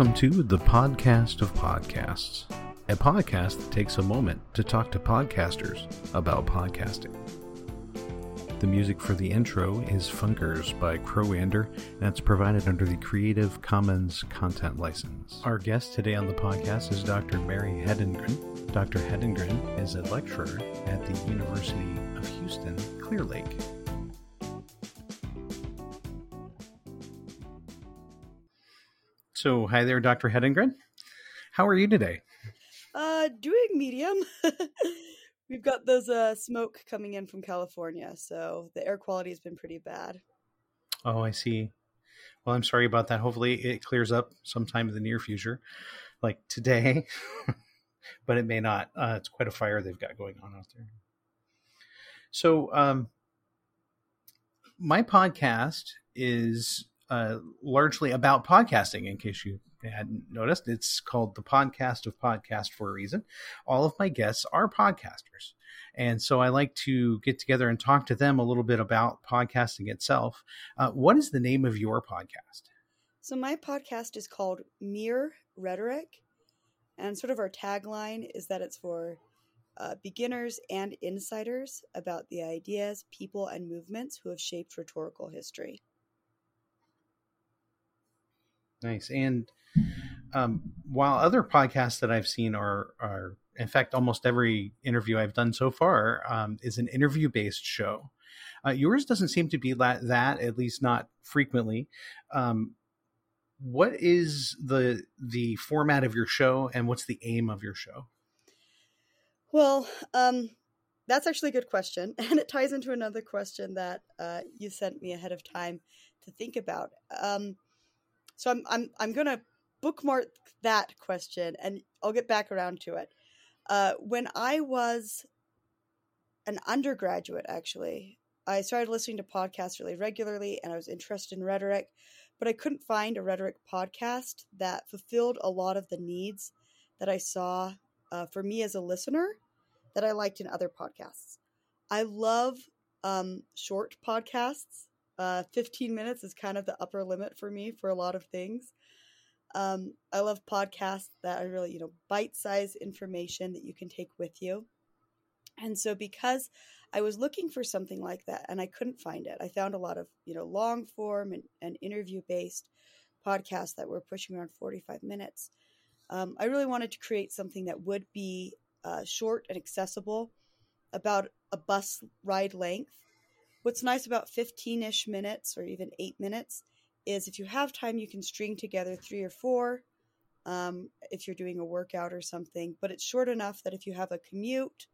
Welcome to the podcast of podcasts, a podcast that takes a moment to talk to podcasters about podcasting. The music for the intro is Funkers by Crowander, and it's provided under the Creative Commons content license. Our guest today on the podcast is Dr. Mary Hedengren. Dr. Hedengren is a lecturer at the University of Houston, Clear Lake. So, hi there, Dr. Hedengren. How are you today? Uh, doing medium. We've got those uh, smoke coming in from California, so the air quality has been pretty bad. Oh, I see. Well, I'm sorry about that. Hopefully, it clears up sometime in the near future, like today, but it may not. Uh, it's quite a fire they've got going on out there. So, um, my podcast is uh, largely about podcasting. In case you hadn't noticed, it's called the Podcast of Podcast for a reason. All of my guests are podcasters. And so I like to get together and talk to them a little bit about podcasting itself. Uh, what is the name of your podcast? So, my podcast is called Mere Rhetoric. And sort of our tagline is that it's for uh, beginners and insiders about the ideas, people, and movements who have shaped rhetorical history. Nice. And um, while other podcasts that I've seen are are in fact almost every interview I've done so far um, is an interview based show. Uh, yours doesn't seem to be that, that at least not frequently. Um, what is the the format of your show, and what's the aim of your show? Well, um, that's actually a good question, and it ties into another question that uh, you sent me ahead of time to think about. Um, so I'm I'm I'm gonna bookmark that question, and I'll get back around to it. Uh, when I was an undergraduate, actually, I started listening to podcasts really regularly, and I was interested in rhetoric, but I couldn't find a rhetoric podcast that fulfilled a lot of the needs that I saw uh, for me as a listener that I liked in other podcasts. I love um, short podcasts uh, 15 minutes is kind of the upper limit for me for a lot of things. Um, I love podcasts that are really, you know, bite sized information that you can take with you. And so, because I was looking for something like that and I couldn't find it, I found a lot of, you know, long form and, and interview based podcasts that were pushing around 45 minutes. Um, I really wanted to create something that would be uh, short and accessible, about a bus ride length, What's nice about 15 ish minutes or even eight minutes is if you have time, you can string together three or four um, if you're doing a workout or something. But it's short enough that if you have a commute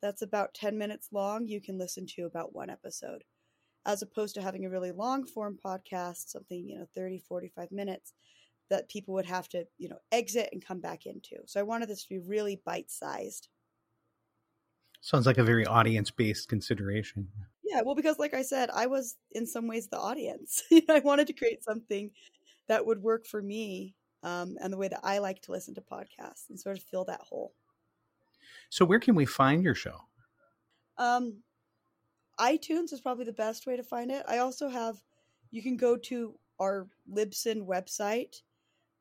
that's about 10 minutes long, you can listen to about one episode. As opposed to having a really long form podcast, something, you know, 30, 45 minutes that people would have to, you know, exit and come back into. So I wanted this to be really bite sized. Sounds like a very audience based consideration. Yeah, well, because like I said, I was in some ways the audience. I wanted to create something that would work for me um, and the way that I like to listen to podcasts and sort of fill that hole. So, where can we find your show? Um, iTunes is probably the best way to find it. I also have, you can go to our Libsyn website.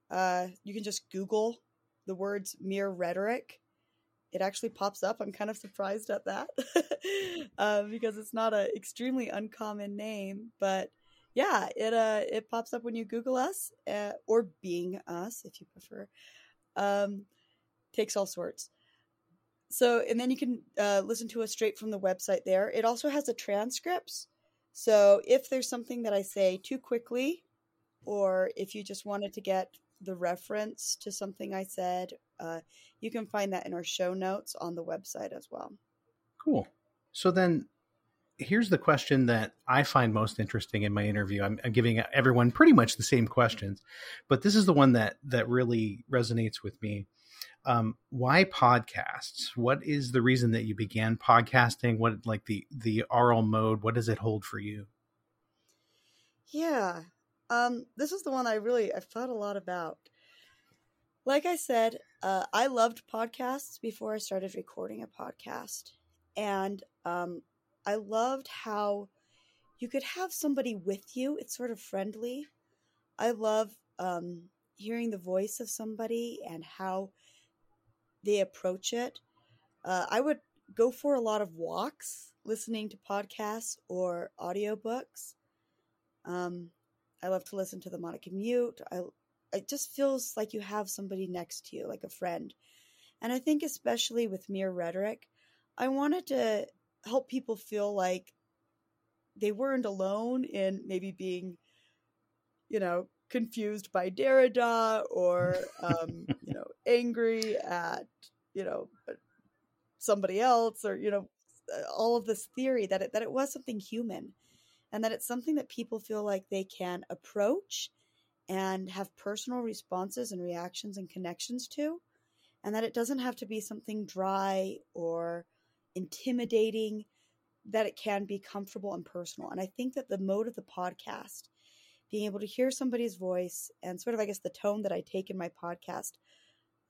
Uh, you can just Google the words mere rhetoric it actually pops up. I'm kind of surprised at that uh, because it's not an extremely uncommon name. But yeah, it uh, it pops up when you Google us uh, or Bing us if you prefer. Um, takes all sorts. So and then you can uh, listen to us straight from the website there. It also has the transcripts. So if there's something that I say too quickly, or if you just wanted to get the reference to something I said, uh, you can find that in our show notes on the website as well. Cool. So then here's the question that I find most interesting in my interview. I'm, I'm, giving everyone pretty much the same questions, but this is the one that that really resonates with me. Um, why podcasts? What is the reason that you began podcasting? What like the the oral mode? What does it hold for you? Yeah, um, this is the one I really I've thought a lot about. Like I said, uh, I loved podcasts before I started recording a podcast, and um, I loved how you could have somebody with you. It's sort of friendly. I love um, hearing the voice of somebody and how they approach it. Uh, I would go for a lot of walks, listening to podcasts or audiobooks. Um, I love to listen to them on a commute. I it just feels like you have somebody next to you, like a friend. And I think especially with mere rhetoric, I wanted to help people feel like they weren't alone in maybe being, you know, confused by Derrida or um, you know angry at you know somebody else or you know all of this theory that it that it was something human and that it's something that people feel like they can approach and have personal responses and reactions and connections to and that it doesn't have to be something dry or intimidating that it can be comfortable and personal. And i think that the mode of the podcast being able to hear somebody's voice and sort of i guess the tone that i take in my podcast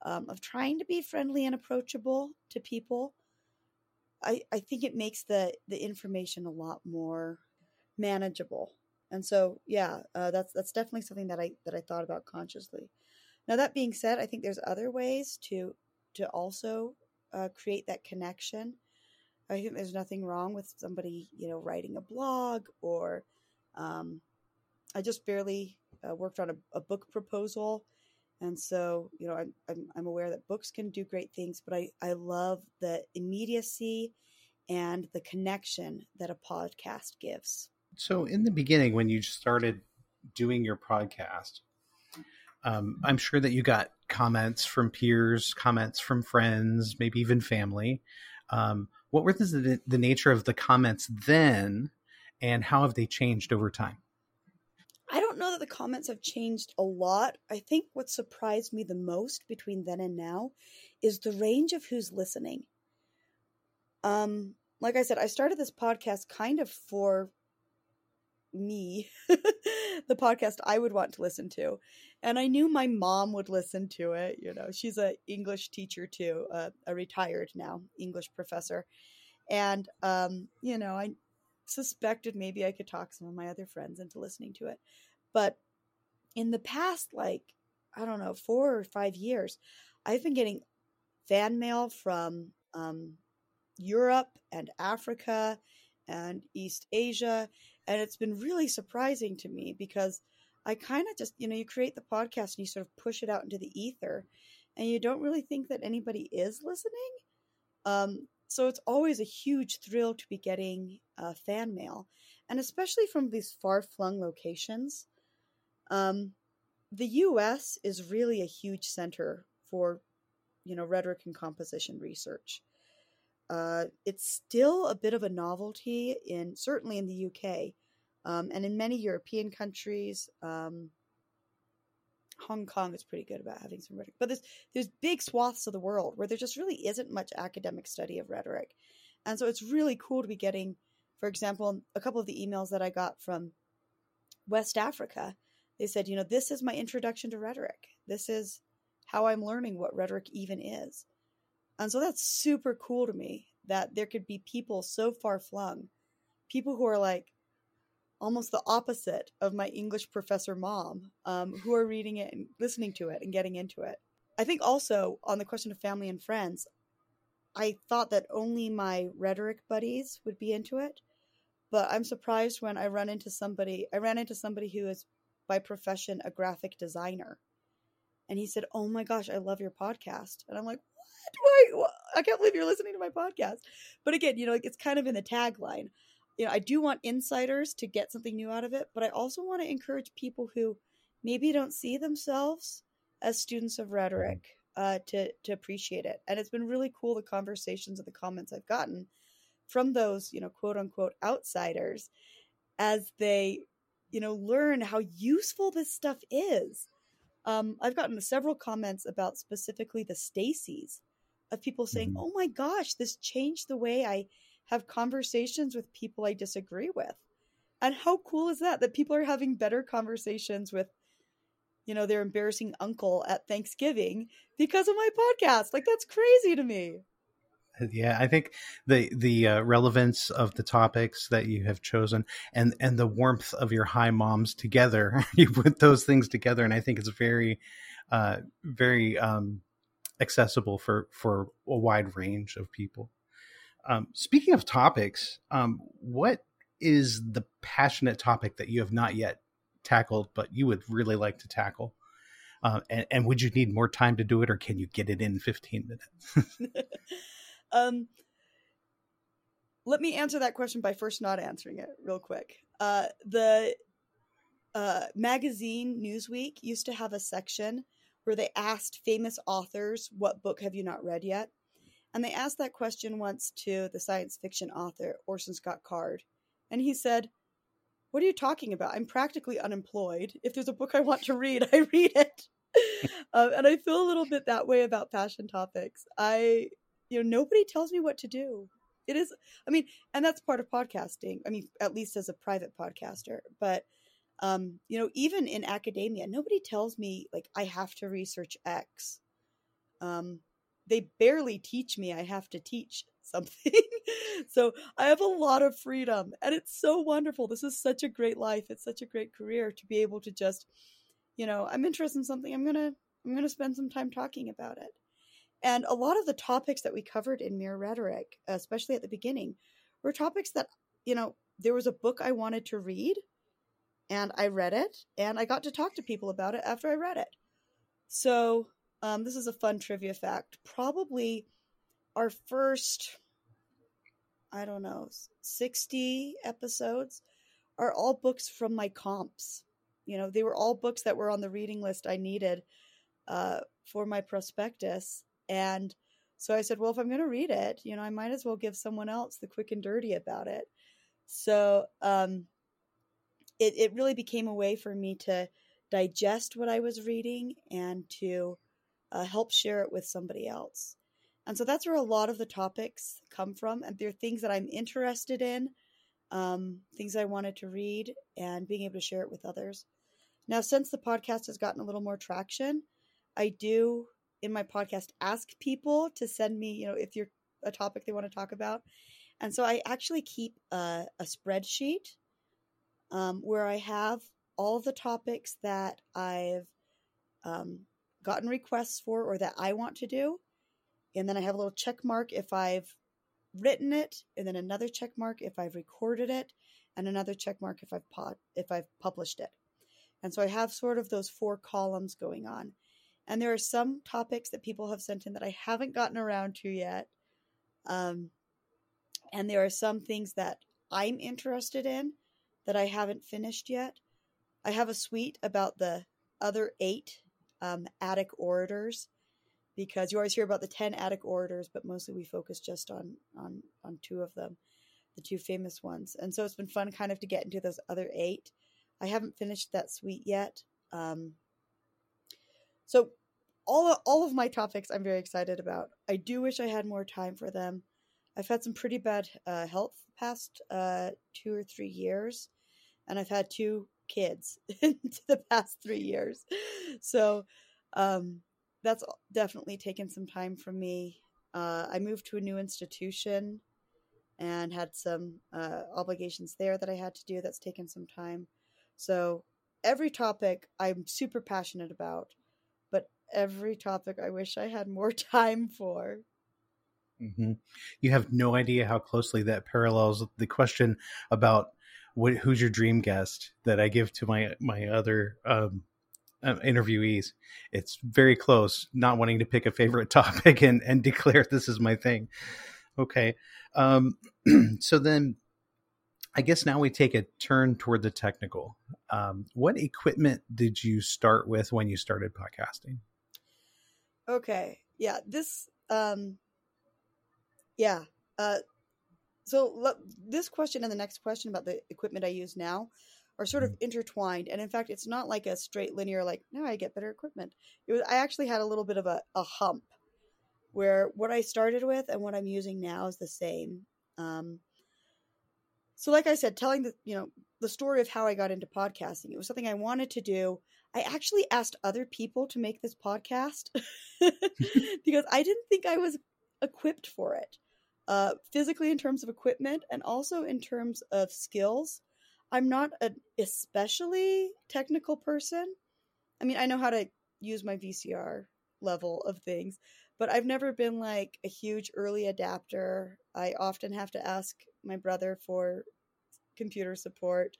um, of trying to be friendly and approachable to people I, I think it makes the the information a lot more manageable and so yeah uh, that's that's definitely something that i that i thought about consciously. Now that being said i think there's other ways to to also uh, create that connection. I think there's nothing wrong with somebody you know writing a blog or um, i just barely uh, worked on a, a book proposal. And so, you know, I'm, I'm, I'm aware that books can do great things, but I, I love the immediacy and the connection that a podcast gives. So, in the beginning, when you started doing your podcast, um, I'm sure that you got comments from peers, comments from friends, maybe even family. Um, what were the, the nature of the comments then, and how have they changed over time? I don't know that the comments have changed a lot. I think what surprised me the most between then and now is the range of who's listening. Um, like I said, I started this podcast kind of for me, the podcast I would want to listen to. And I knew my mom would listen to it. You know, she's a English teacher too, uh, a retired now English professor. And, um, you know, I suspected maybe I could talk some of my other friends into listening to it. But in the past, like, I don't know, four or five years, I've been getting fan mail from um, Europe and Africa and East Asia. And it's been really surprising to me because I kind of just, you know, you create the podcast and you sort of push it out into the ether and you don't really think that anybody is listening. Um, so it's always a huge thrill to be getting uh, fan mail, and especially from these far flung locations. Um, the U.S. is really a huge center for, you know, rhetoric and composition research. Uh, it's still a bit of a novelty in certainly in the UK, um, and in many European countries. Um, Hong Kong is pretty good about having some rhetoric, but there's there's big swaths of the world where there just really isn't much academic study of rhetoric, and so it's really cool to be getting, for example, a couple of the emails that I got from West Africa. They said, you know, this is my introduction to rhetoric. This is how I'm learning what rhetoric even is, and so that's super cool to me that there could be people so far flung, people who are like, almost the opposite of my English professor mom, um, who are reading it and listening to it and getting into it. I think also on the question of family and friends, I thought that only my rhetoric buddies would be into it, but I'm surprised when I run into somebody. I ran into somebody who is by profession a graphic designer, and he said, "Oh my gosh, I love your podcast," and I'm like, "What? Why? I can't believe you're listening to my podcast." But again, you know, it's kind of in the tagline you know, I do want insiders to get something new out of it, but I also want to encourage people who maybe don't see themselves as students of rhetoric uh, to to appreciate it. And it's been really cool the conversations and the comments I've gotten from those, you know, quote unquote outsiders as they, you know, learn how useful this stuff is. Um, I've gotten several comments about specifically the stases of people saying, mm-hmm. "Oh my gosh, this changed the way I." have conversations with people I disagree with. And how cool is that? That people are having better conversations with, you know, their embarrassing uncle at Thanksgiving because of my podcast. Like, that's crazy to me. Yeah, I think the the uh, relevance of the topics that you have chosen and and the warmth of your high moms together, you put those things together, and I think it's very, uh, very um, accessible for for a wide range of people. Um, speaking of topics, um, what is the passionate topic that you have not yet tackled, but you would really like to tackle? Uh, and, and, would you need more time to do it, or can you get it in 15 minutes? um, let me answer that question by first not answering it real quick. Uh, the uh, magazine Newsweek used to have a section where they asked famous authors, What book have you not read yet? And they asked that question once to the science fiction author, Orson Scott Card. And he said, What are you talking about? I'm practically unemployed. If there's a book I want to read, I read it. um, and I feel a little bit that way about passion topics. I, you know, nobody tells me what to do. It is, I mean, and that's part of podcasting. I mean, at least as a private podcaster. But, um, you know, even in academia, nobody tells me like I have to research X. Um, they barely teach me I have to teach something. so I have a lot of freedom and it's so wonderful. This is such a great life. It's such a great career to be able to just, you know, I'm interested in something. I'm going to I'm going to spend some time talking about it. And a lot of the topics that we covered in Mere Rhetoric, especially at the beginning, were topics that, you know, there was a book I wanted to read and I read it and I got to talk to people about it after I read it. So, um, this is a fun trivia fact. Probably our first, I don't know, 60 episodes are all books from my comps. You know, they were all books that were on the reading list I needed uh, for my prospectus. And so I said, well, if I'm going to read it, you know, I might as well give someone else the quick and dirty about it. So um, it, it really became a way for me to digest what I was reading and to uh, help share it with somebody else. And so that's where a lot of the topics come from. And they're things that I'm interested in, um, things I wanted to read, and being able to share it with others. Now, since the podcast has gotten a little more traction, I do in my podcast ask people to send me, you know, if you're a topic they want to talk about. And so I actually keep a, a spreadsheet um, where I have all the topics that I've um, gotten requests for or that I want to do. And then I have a little check mark if I've written it, and then another check mark if I've recorded it, and another check mark if I've pod, if I've published it. And so I have sort of those four columns going on. And there are some topics that people have sent in that I haven't gotten around to yet. Um, and there are some things that I'm interested in that I haven't finished yet. I have a suite about the other eight um, Attic orators because you always hear about the 10 Attic orators, but mostly we focus just on, on, on two of them, the two famous ones. And so it's been fun kind of to get into those other eight. I haven't finished that suite yet. Um, so all, all of my topics I'm very excited about. I do wish I had more time for them. I've had some pretty bad uh, health past uh, two or three years, and I've had two kids into the past three years. So um, that's definitely taken some time from me. Uh, I moved to a new institution and had some uh, obligations there that I had to do. That's taken some time. So every topic I'm super passionate about, but every topic I wish I had more time for. Mm-hmm. You have no idea how closely that parallels the question about what, who's your dream guest that I give to my my other um, uh, interviewees. It's very close. Not wanting to pick a favorite topic and and declare this is my thing. Okay, um, so then I guess now we take a turn toward the technical. Um, what equipment did you start with when you started podcasting? Okay, yeah, this, um, yeah, uh, so this question and the next question about the equipment I use now are sort of mm-hmm. intertwined. And in fact, it's not like a straight linear, like, now I get better equipment. It was, I actually had a little bit of a, a hump where what I started with and what I'm using now is the same. Um, so like I said, telling the, you know, the story of how I got into podcasting, it was something I wanted to do. I actually asked other people to make this podcast because I didn't think I was equipped for it. Uh, physically, in terms of equipment, and also in terms of skills. I'm not an especially technical person. I mean, I know how to use my VCR level of things, but I've never been like a huge early adapter. I often have to ask my brother for computer support.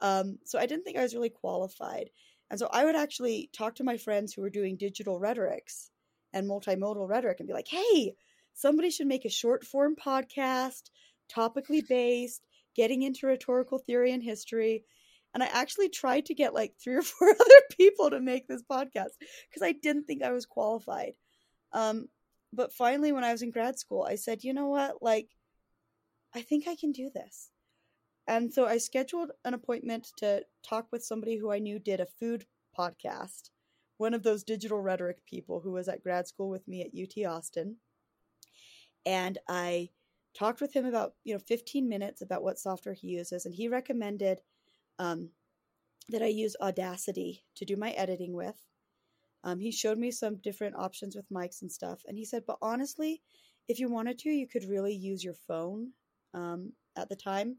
Um, so I didn't think I was really qualified. And so I would actually talk to my friends who were doing digital rhetorics and multimodal rhetoric and be like, hey, somebody should make a short form podcast, topically based, getting into rhetorical theory and history. And I actually tried to get like three or four other people to make this podcast because I didn't think I was qualified. Um, but finally, when I was in grad school, I said, you know what? Like, I think I can do this. And so I scheduled an appointment to talk with somebody who I knew did a food podcast, one of those digital rhetoric people who was at grad school with me at UT Austin. And I talked with him about, you know, 15 minutes about what software he uses. And he recommended um, that I use Audacity to do my editing with. Um, he showed me some different options with mics and stuff. And he said, but honestly, if you wanted to, you could really use your phone um, at the time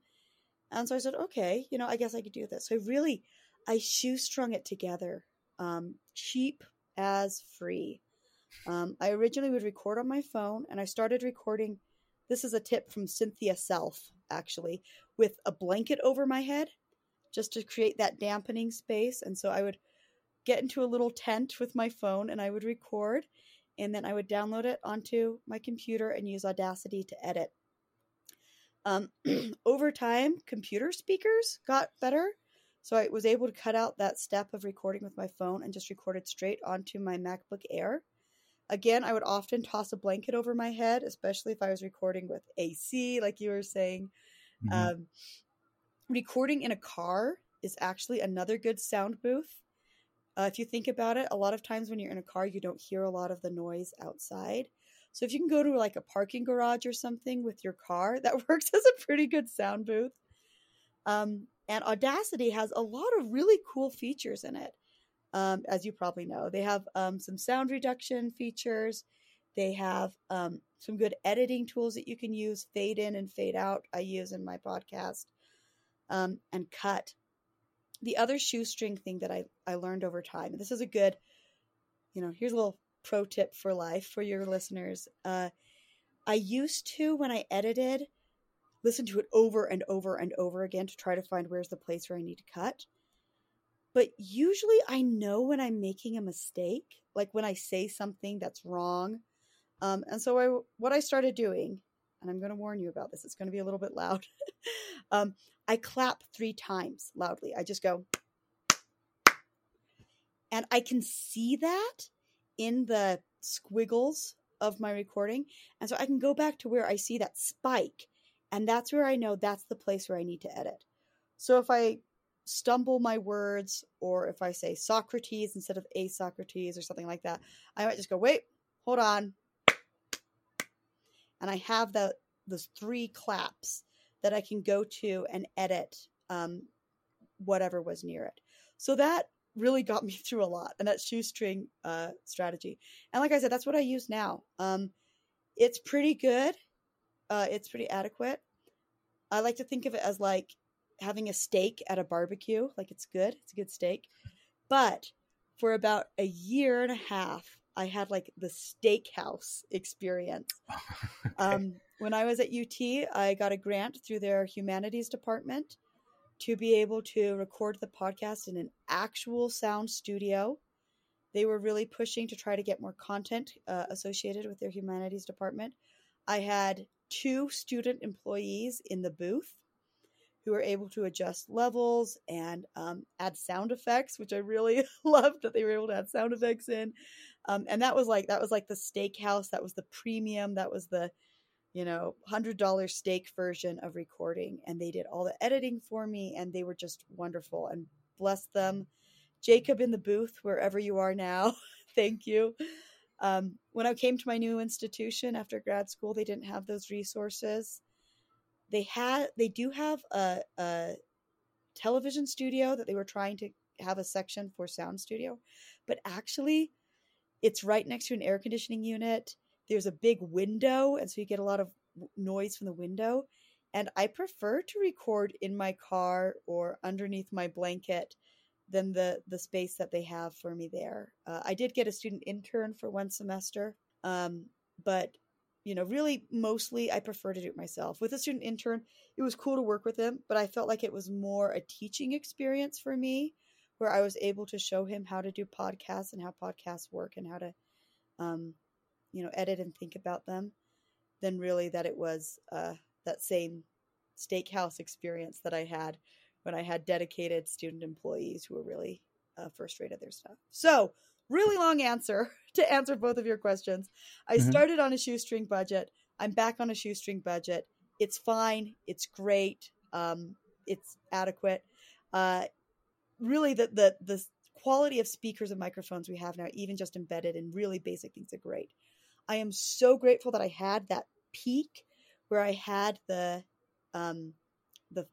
and so I said, okay, you know, I guess I could do this. So really, I shoestrung it together, um, cheap as free. Um, I originally would record on my phone, and I started recording. This is a tip from Cynthia Selfe, actually, with a blanket over my head, just to create that dampening space. And so I would get into a little tent with my phone, and I would record, and then I would download it onto my computer and use Audacity to edit. Um, over time, computer speakers got better. So I was able to cut out that step of recording with my phone and just record it straight onto my MacBook Air. Again, I would often toss a blanket over my head, especially if I was recording with AC, like you were saying. Mm-hmm. Um, recording in a car is actually another good sound booth. Uh, if you think about it, a lot of times when you're in a car, you don't hear a lot of the noise outside. So if you can go to like a parking garage or something with your car, that works as a pretty good sound booth. Um, and Audacity has a lot of really cool features in it. Um, as you probably know, they have um, some sound reduction features. They have um, some good editing tools that you can use, fade in and fade out. I use in my podcast, um, and cut. The other shoestring thing that I, I learned over time, and this is a good, you know, here's a little pro tip for life for your listeners. Uh, I used to, when I edited, listen to it over and over and over again to try to find where's the place where I need to cut. But usually I know when I'm making a mistake, like when I say something that's wrong. Um, and so I, what I started doing, and I'm going to warn you about this, it's going to be a little bit loud. um, I clap three times loudly. I just go, and I can see that in the squiggles of my recording. And so I can go back to where I see that spike. And that's where I know that's the place where I need to edit. So if I stumble my words or if I say Socrates instead of Isocrates or something like that, I might just go, wait, hold on. And I have the those three claps that I can go to and edit um, whatever was near it. So that really got me through a lot, and that shoestring uh, strategy. And like I said, that's what I use now. Um, it's pretty good. Uh, it's pretty adequate. I like to think of it as like having a steak at a barbecue. Like it's good. It's a good steak. But for about a year and a half, I had like the steakhouse experience. okay. um, when I was at UT, I got a grant through their humanities department to be able to record the podcast in an actual sound studio. They were really pushing to try to get more content uh, associated with their humanities department. I had two student employees in the booth who were able to adjust levels and um, add sound effects, which I really loved that they were able to add sound effects in. Um, and that was like that was like the steakhouse. That was the premium. That was the you know, $100 steak version of recording. And they did all the editing for me, and they were just wonderful. And bless them. Jacob in the booth, wherever you are now, thank you. Um, when I came to my new institution after grad school, they didn't have those resources. They had, they do have a, a television studio that they were trying to have a section for sound studio, but actually, it's right next to an air conditioning unit there's a big window, and so you get a lot of noise from the window. And I prefer to record in my car or underneath my blanket than the the space that they have for me there. Uh, I did get a student intern for one semester, um, but you know, really mostly I prefer to do it myself. With a student intern, it was cool to work with him, but I felt like it was more a teaching experience for me where I was able to show him how to do podcasts and how podcasts work and how to, um, you know, edit and think about them than really that it was uh, that same steakhouse experience that I had when I had dedicated student employees who were really uh, first rate at their stuff. So, really long answer to answer both of your questions. I mm-hmm. started on a shoestring budget. I'm back on a shoestring budget. It's fine. It's great. Um, it's adequate. Uh, really, the, the the quality of speakers and microphones we have now, even just embedded in really basic things, are great. I am so grateful that I had that peak where I had the um, the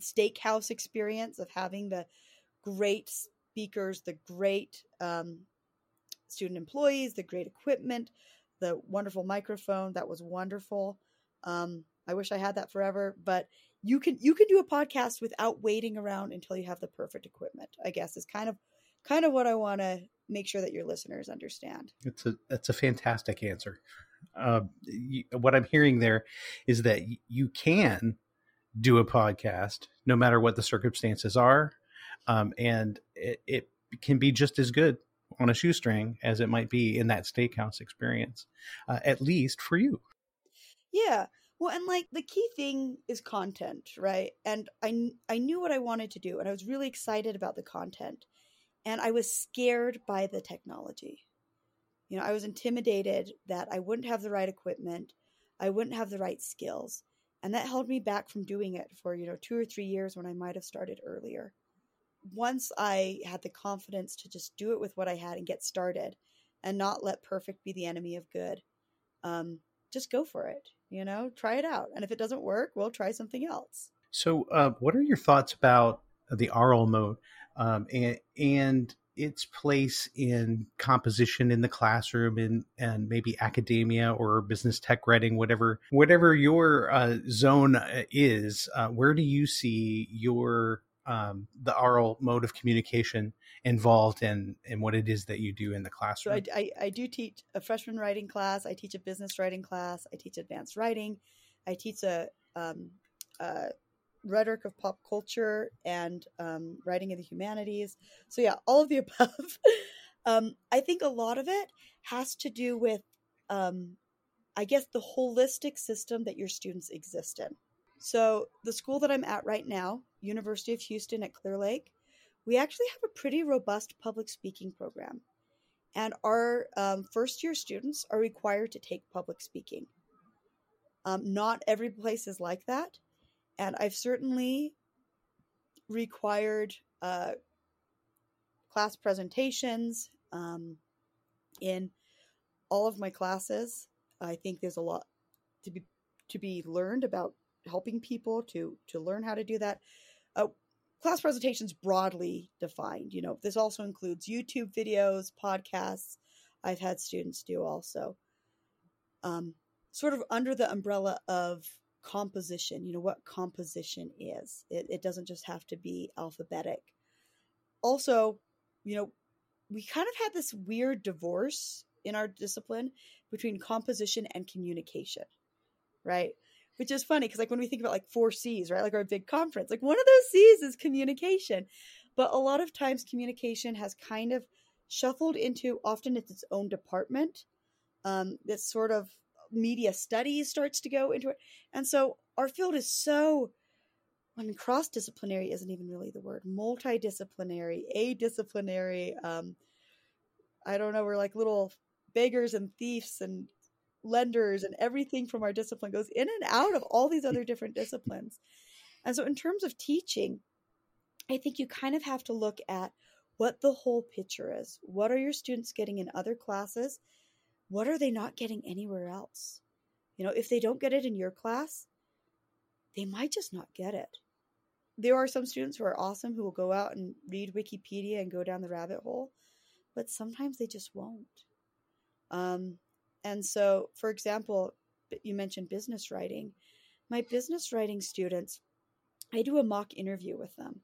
steakhouse experience of having the great speakers, the great um, student employees, the great equipment, the wonderful microphone. That was wonderful. Um, I wish I had that forever, but you can you can do a podcast without waiting around until you have the perfect equipment. I guess is kind of kind of what I want to make sure that your listeners understand. It's a that's a fantastic answer. Uh, you, what I'm hearing there is that you can do a podcast no matter what the circumstances are, um, and it, it can be just as good on a shoestring as it might be in that steakhouse experience, uh, at least for you. Yeah. Well, and like the key thing is content, right? And I I knew what I wanted to do, and I was really excited about the content, and I was scared by the technology. You know, I was intimidated that I wouldn't have the right equipment, I wouldn't have the right skills, and that held me back from doing it for you know two or three years when I might have started earlier once I had the confidence to just do it with what I had and get started and not let perfect be the enemy of good, um, just go for it. You know, try it out. And if it doesn't work, we'll try something else. So, uh, what are your thoughts about the aural mode um, and, and its place in composition in the classroom and and maybe academia or business tech writing whatever whatever your uh, zone uh, is uh, where do you see your um, the oral mode of communication involved in in what it is that you do in the classroom. So I, I, I, do teach a freshman writing class. I teach a business writing class. I teach advanced writing. I teach a, um, a rhetoric of pop culture and um, writing in the humanities. So yeah, all of the above. Um, I think a lot of it has to do with, um, I guess, the holistic system that your students exist in. So the school that I'm at right now, University of Houston at Clear Lake, we actually have a pretty robust public speaking program. And our um, first year students are required to take public speaking. Um, not every place is like that. And I've certainly required uh, class presentations um, in all of my classes. I think there's a lot to be to be learned about helping people to to learn how to do that. Uh, class presentations broadly defined. You know, this also includes YouTube videos, podcasts. I've had students do also. Um, sort of under the umbrella of composition. You know what composition is. It, it doesn't just have to be alphabetic. Also, you know, we kind of had this weird divorce in our discipline between composition and communication, right? Which is funny because like when we think about like four C's, right? Like our big conference, like one of those C's is communication. But a lot of times communication has kind of shuffled into often it's its own department. Um, this sort of media studies starts to go into it. And so our field is so I mean cross disciplinary isn't even really the word. Multidisciplinary, adisciplinary, um, I don't know, we're like little beggars and thieves and lenders and everything from our discipline goes in and out of all these other different disciplines. And so, in terms of teaching, I think you kind of have to look at what the whole picture is. What are your students getting in other classes? What are they not getting anywhere else? You know, if they don't get it in your class, they might just not get it. There are some students who are awesome who will go out and read Wikipedia and go down the rabbit hole, but sometimes they just won't. Um, and so, for example, you mentioned business writing. My business writing students, I do a mock interview with them.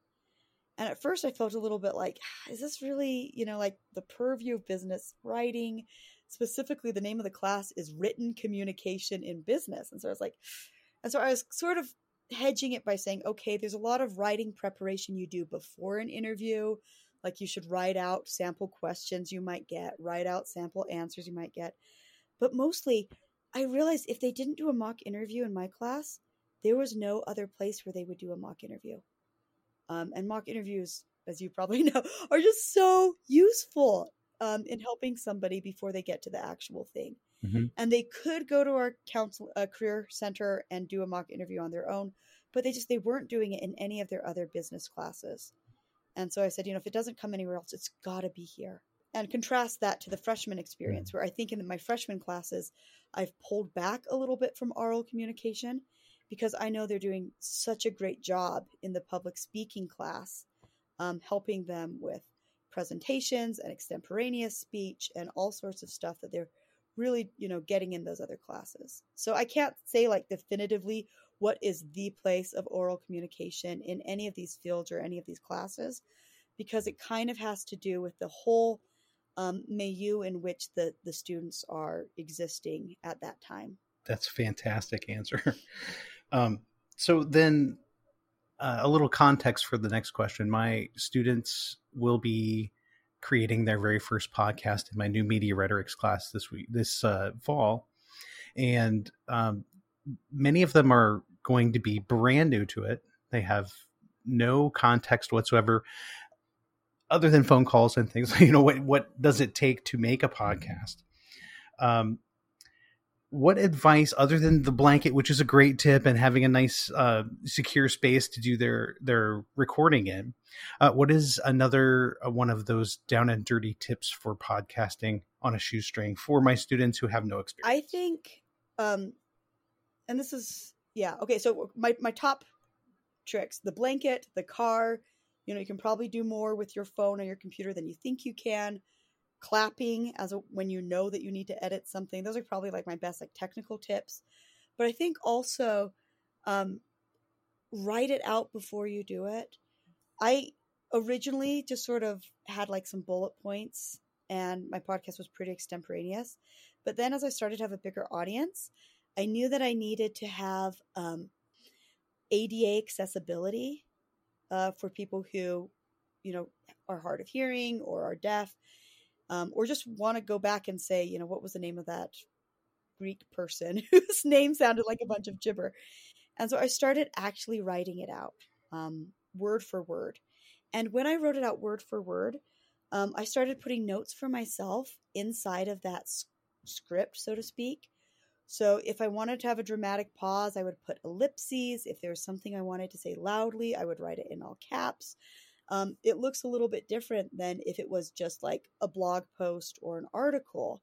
And at first, I felt a little bit like, ah, is this really, you know, like the purview of business writing? Specifically, the name of the class is Written Communication in Business. And so I was like, and so I was sort of hedging it by saying, okay, there's a lot of writing preparation you do before an interview. Like you should write out sample questions you might get, write out sample answers you might get. But mostly, I realized if they didn't do a mock interview in my class, there was no other place where they would do a mock interview. Um, and mock interviews, as you probably know, are just so useful um, in helping somebody before they get to the actual thing. Mm-hmm. And they could go to our council uh, career center and do a mock interview on their own, but they just they weren't doing it in any of their other business classes. And so I said, you know, if it doesn't come anywhere else, it's got to be here. And contrast that to the freshman experience, mm. where I think in my freshman classes, I've pulled back a little bit from oral communication because I know they're doing such a great job in the public speaking class, um, helping them with presentations and extemporaneous speech and all sorts of stuff that they're really, you know, getting in those other classes. So I can't say like definitively what is the place of oral communication in any of these fields or any of these classes because it kind of has to do with the whole um, milieu in which the, the students are existing at that time. That's fantastic answer. um, so then uh, a little context for the next question. My students will be creating their very first podcast in my new media rhetorics class this week, this uh, fall, and um, many of them are going to be brand new to it. They have no context whatsoever other than phone calls and things. You know, what, what does it take to make a podcast? Um, what advice other than the blanket which is a great tip and having a nice uh, secure space to do their their recording in uh, what is another uh, one of those down and dirty tips for podcasting on a shoestring for my students who have no experience i think um and this is yeah okay so my my top tricks the blanket the car you know you can probably do more with your phone or your computer than you think you can clapping as a, when you know that you need to edit something. Those are probably like my best like technical tips. But I think also um, write it out before you do it. I originally just sort of had like some bullet points and my podcast was pretty extemporaneous. But then as I started to have a bigger audience, I knew that I needed to have um, ADA accessibility uh, for people who, you know, are hard of hearing or are deaf um, or just want to go back and say, you know, what was the name of that Greek person whose name sounded like a bunch of gibber? And so I started actually writing it out um, word for word. And when I wrote it out word for word, um, I started putting notes for myself inside of that script, so to speak. So if I wanted to have a dramatic pause, I would put ellipses. If there was something I wanted to say loudly, I would write it in all caps um, it looks a little bit different than if it was just like a blog post or an article.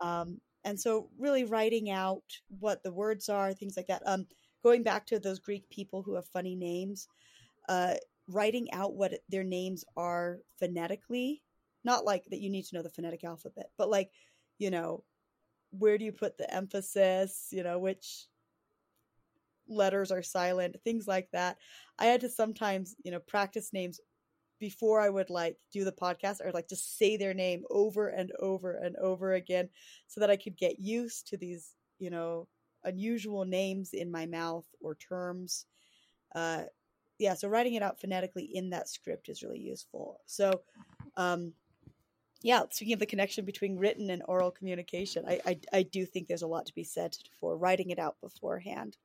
Um, and so, really writing out what the words are, things like that. Um, going back to those Greek people who have funny names, uh, writing out what their names are phonetically, not like that you need to know the phonetic alphabet, but like, you know, where do you put the emphasis, you know, which letters are silent, things like that. I had to sometimes, you know, practice names before I would like do the podcast or like just say their name over and over and over again so that I could get used to these, you know, unusual names in my mouth or terms. Uh, yeah, so writing it out phonetically in that script is really useful. So, um, yeah, speaking of the connection between written and oral communication, I, I, I do think there's a lot to be said for writing it out beforehand.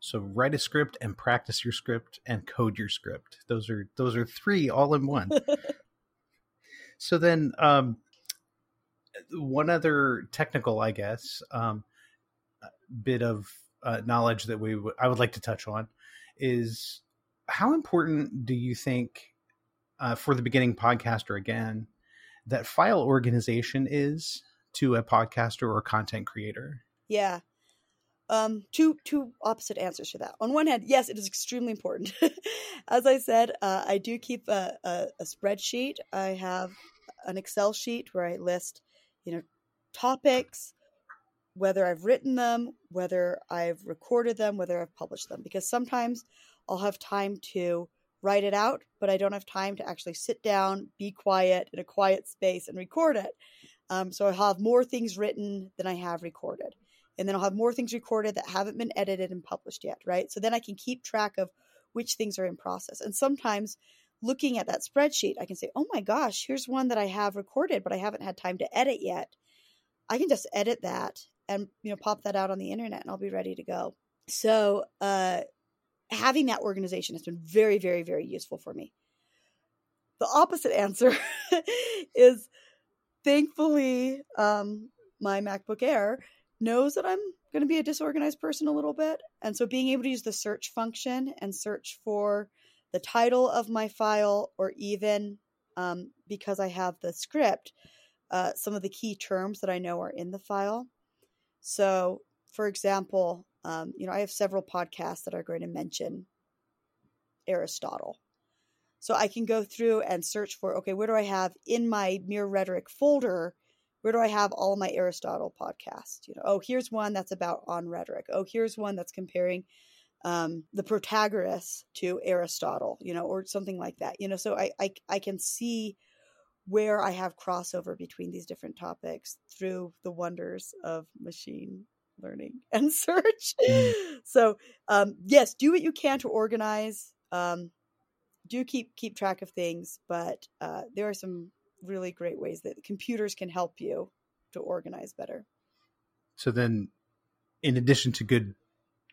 So write a script and practice your script and code your script. Those are those are three all in one. so then um, one other technical, I guess, um, bit of uh, knowledge that we w- I would like to touch on is how important do you think uh, for the beginning podcaster again that file organization is to a podcaster or content creator? Yeah, um, two two opposite answers to that. On one hand, yes, it is extremely important. As I said, uh, I do keep a, a, a, spreadsheet. I have an Excel sheet where I list, you know, topics, whether I've written them, whether I've recorded them, whether I've published them, because sometimes I'll have time to write it out, but I don't have time to actually sit down, be quiet in a quiet space and record it. Um, so I'll have more things written than I have recorded. And then I'll have more things recorded that haven't been edited and published yet, right? So then I can keep track of which things are in process. And sometimes looking at that spreadsheet, I can say, oh my gosh, here's one that I have recorded, but I haven't had time to edit yet. I can just edit that and you know pop that out on the internet and I'll be ready to go. So uh having that organization has been very, very, very useful for me. The opposite answer is thankfully um my MacBook Air knows that I'm going to be a disorganized person a little bit. And so being able to use the search function and search for the title of my file or even um, because I have the script, uh, some of the key terms that I know are in the file. So, for example, um, you know, I have several podcasts that are going to mention Aristotle. So I can go through and search for, okay, where do I have in my mere rhetoric folder where do I have all my Aristotle podcasts? You know, oh, here's one that's about on rhetoric. Oh, here's one that's comparing um, the Protagoras to Aristotle, you know, or something like that. You know, so I, I I can see where I have crossover between these different topics through the wonders of machine learning and search. Mm. So um, yes, do what you can to organize. Um, do keep keep track of things, but uh, there are some really great ways that computers can help you to organize better. So then, in addition to good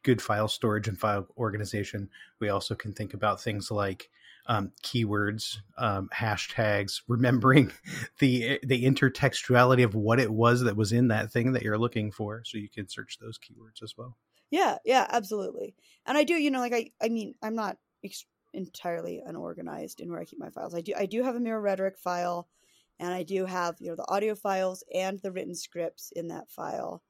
good file storage and file organization, we also can think about things like um, keywords, um, hashtags, remembering the the intertextuality of what it was that was in that thing that you're looking for, so you can search those keywords as well. Yeah, yeah, absolutely. And I do, you know, like I, I mean, I'm not ex- entirely unorganized in where I keep my files. I do, I do have a mere rhetoric file and I do have you know the audio files and the written scripts in that file.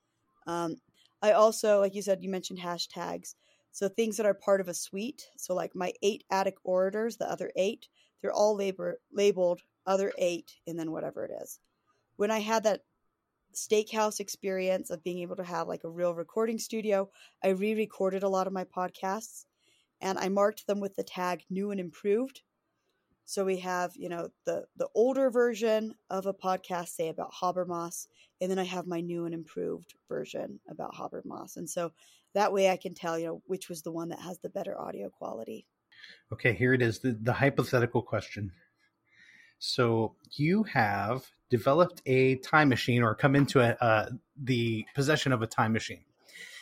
Um, I also, like you said, you mentioned hashtags. So things that are part of a suite. So like my eight attic orators, the other eight, they're all labor, labeled other eight, and then whatever it is. When I had that steakhouse experience of being able to have like a real recording studio, I re-recorded a lot of my podcasts, and I marked them with the tag new and improved so we have, you know, the the older version of a podcast, say about Habermas, and then I have my new and improved version about Habermas, and so that way I can tell, you know, which was the one that has the better audio quality. Okay, here it is, the, the hypothetical question. So you have developed a time machine or come into a, uh, the possession of a time machine.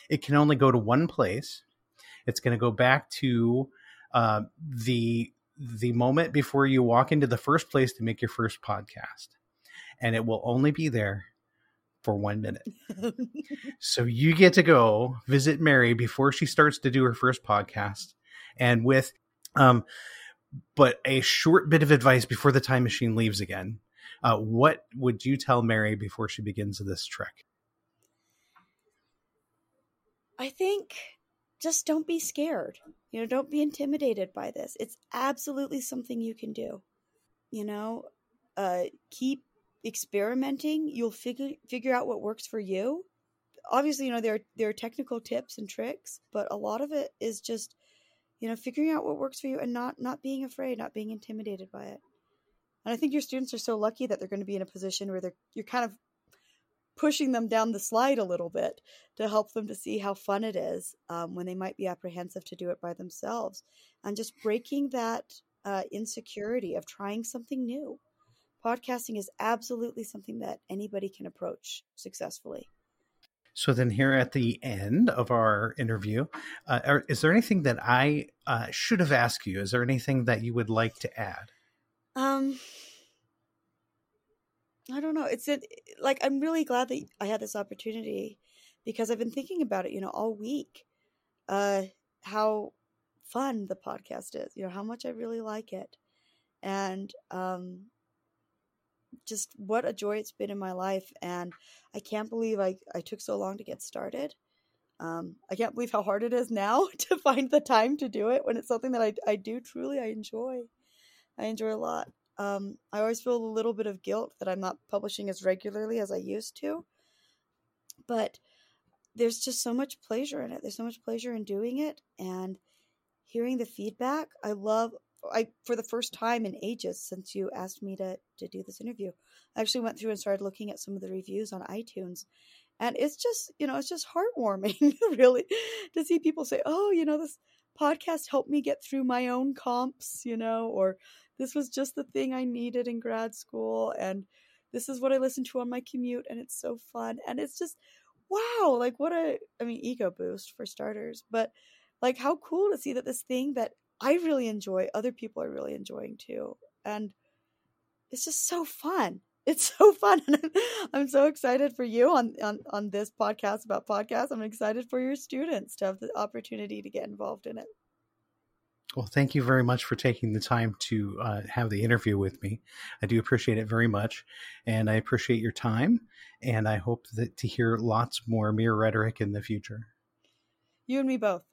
It can only go to one place. It's going to go back to uh, the the moment before you walk into the first place to make your first podcast. And it will only be there for one minute. so you get to go visit Mary before she starts to do her first podcast. And with, um, but a short bit of advice before the time machine leaves again. Uh, what would you tell Mary before she begins this trek? I think just don't be scared. You know, don't be intimidated by this. It's absolutely something you can do. You know, uh, keep experimenting. You'll figure figure out what works for you. Obviously, you know there are, there are technical tips and tricks, but a lot of it is just you know figuring out what works for you and not not being afraid, not being intimidated by it. And I think your students are so lucky that they're going to be in a position where they're you're kind of pushing them down the slide a little bit to help them to see how fun it is um, when they might be apprehensive to do it by themselves and just breaking that uh, insecurity of trying something new. Podcasting is absolutely something that anybody can approach successfully. So then here at the end of our interview uh, are, is there anything that i uh, should have asked you? Is there anything that you would like to add? Um I don't know. It's it, like I'm really glad that I had this opportunity because I've been thinking about it, you know, all week. Uh, how fun the podcast is, you know, how much I really like it, and um, just what a joy it's been in my life. And I can't believe I I took so long to get started. Um, I can't believe how hard it is now to find the time to do it when it's something that I I do truly I enjoy. I enjoy a lot. Um, I always feel a little bit of guilt that I'm not publishing as regularly as I used to. but there's just so much pleasure in it. There's so much pleasure in doing it and hearing the feedback. I love I for the first time in ages since you asked me to to do this interview. I actually went through and started looking at some of the reviews on iTunes. And it's just, you know, it's just heartwarming really to see people say, "Oh, you know, this podcast helped me get through my own comps, you know, or this was just the thing I needed in grad school and this is what I listen to on my commute and it's so fun." And it's just wow, like what a I mean, ego boost for starters, but like how cool to see that this thing that I really enjoy, other people are really enjoying too. And it's just so fun. It's so fun. I'm so excited for you on, on, on this podcast about podcasts. I'm excited for your students to have the opportunity to get involved in it. Well, thank you very much for taking the time to uh, have the interview with me. I do appreciate it very much, and I appreciate your time. And I hope that to hear lots more mere rhetoric in the future. You and me both.